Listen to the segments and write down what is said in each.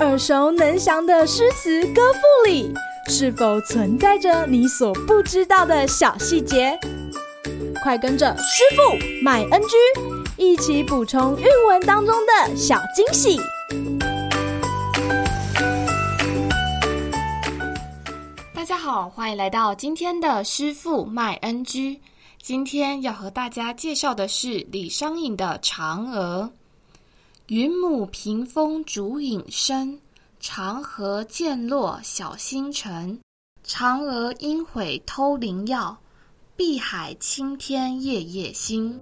耳熟能详的诗词歌赋里，是否存在着你所不知道的小细节？快跟着师傅麦恩居一起补充韵文当中的小惊喜！大家好，欢迎来到今天的师傅麦恩居。今天要和大家介绍的是李商隐的《嫦娥》。云母屏风烛影深，长河渐落晓星沉。嫦娥应悔偷灵药，碧海青天夜夜心。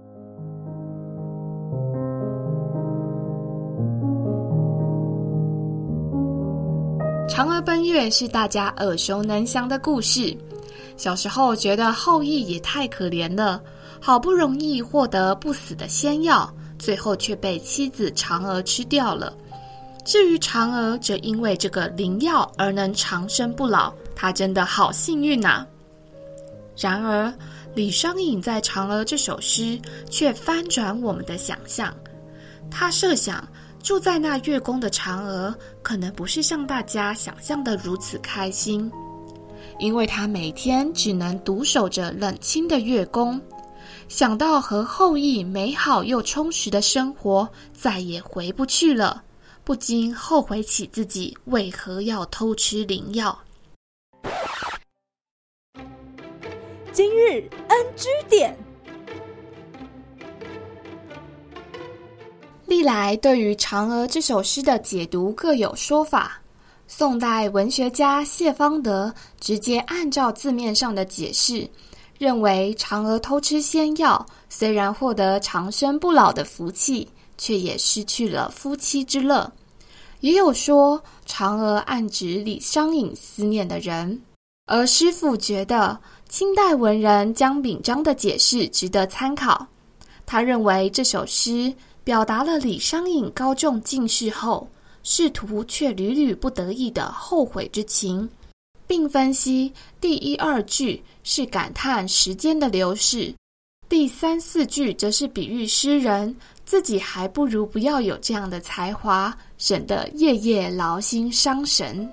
嫦娥奔月是大家耳熟能详的故事。小时候觉得后羿也太可怜了，好不容易获得不死的仙药，最后却被妻子嫦娥吃掉了。至于嫦娥，则因为这个灵药而能长生不老，她真的好幸运呐。然而，李商隐在《嫦娥》这首诗却翻转我们的想象。他设想住在那月宫的嫦娥，可能不是像大家想象的如此开心。因为她每天只能独守着冷清的月宫，想到和后羿美好又充实的生活再也回不去了，不禁后悔起自己为何要偷吃灵药。今日 NG 点，历来对于《嫦娥》这首诗的解读各有说法。宋代文学家谢方德直接按照字面上的解释，认为嫦娥偷吃仙药，虽然获得长生不老的福气，却也失去了夫妻之乐。也有说嫦娥暗指李商隐思念的人，而师傅觉得清代文人江秉章的解释值得参考。他认为这首诗表达了李商隐高中进士后，仕途却屡屡不得意的后悔之情，并分析第一二句是感叹时间的流逝，第三四句则是比喻诗人自己还不如不要有这样的才华，省得夜夜劳心伤神。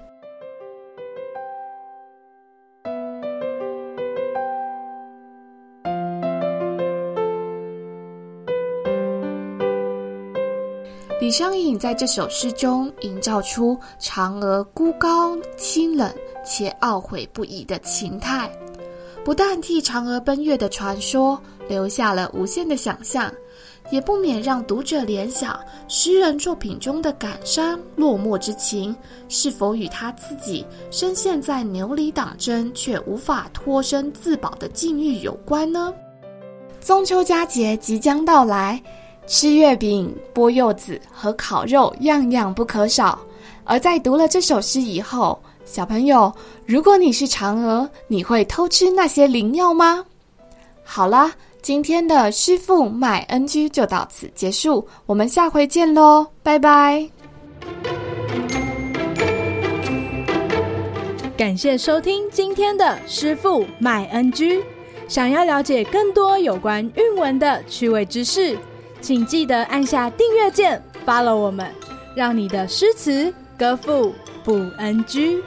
李商隐在这首诗中营造出嫦娥孤高清冷且懊悔不已的情态，不但替嫦娥奔月的传说留下了无限的想象，也不免让读者联想诗人作品中的感伤落寞之情，是否与他自己深陷在牛李党争却无法脱身自保的境遇有关呢？中秋佳节即将到来。吃月饼、剥柚子和烤肉，样样不可少。而在读了这首诗以后，小朋友，如果你是嫦娥，你会偷吃那些灵药吗？好啦，今天的师傅麦恩居就到此结束，我们下回见喽，拜拜。感谢收听今天的师傅麦恩居。想要了解更多有关韵文的趣味知识。请记得按下订阅键，follow 我们，让你的诗词歌赋不安居。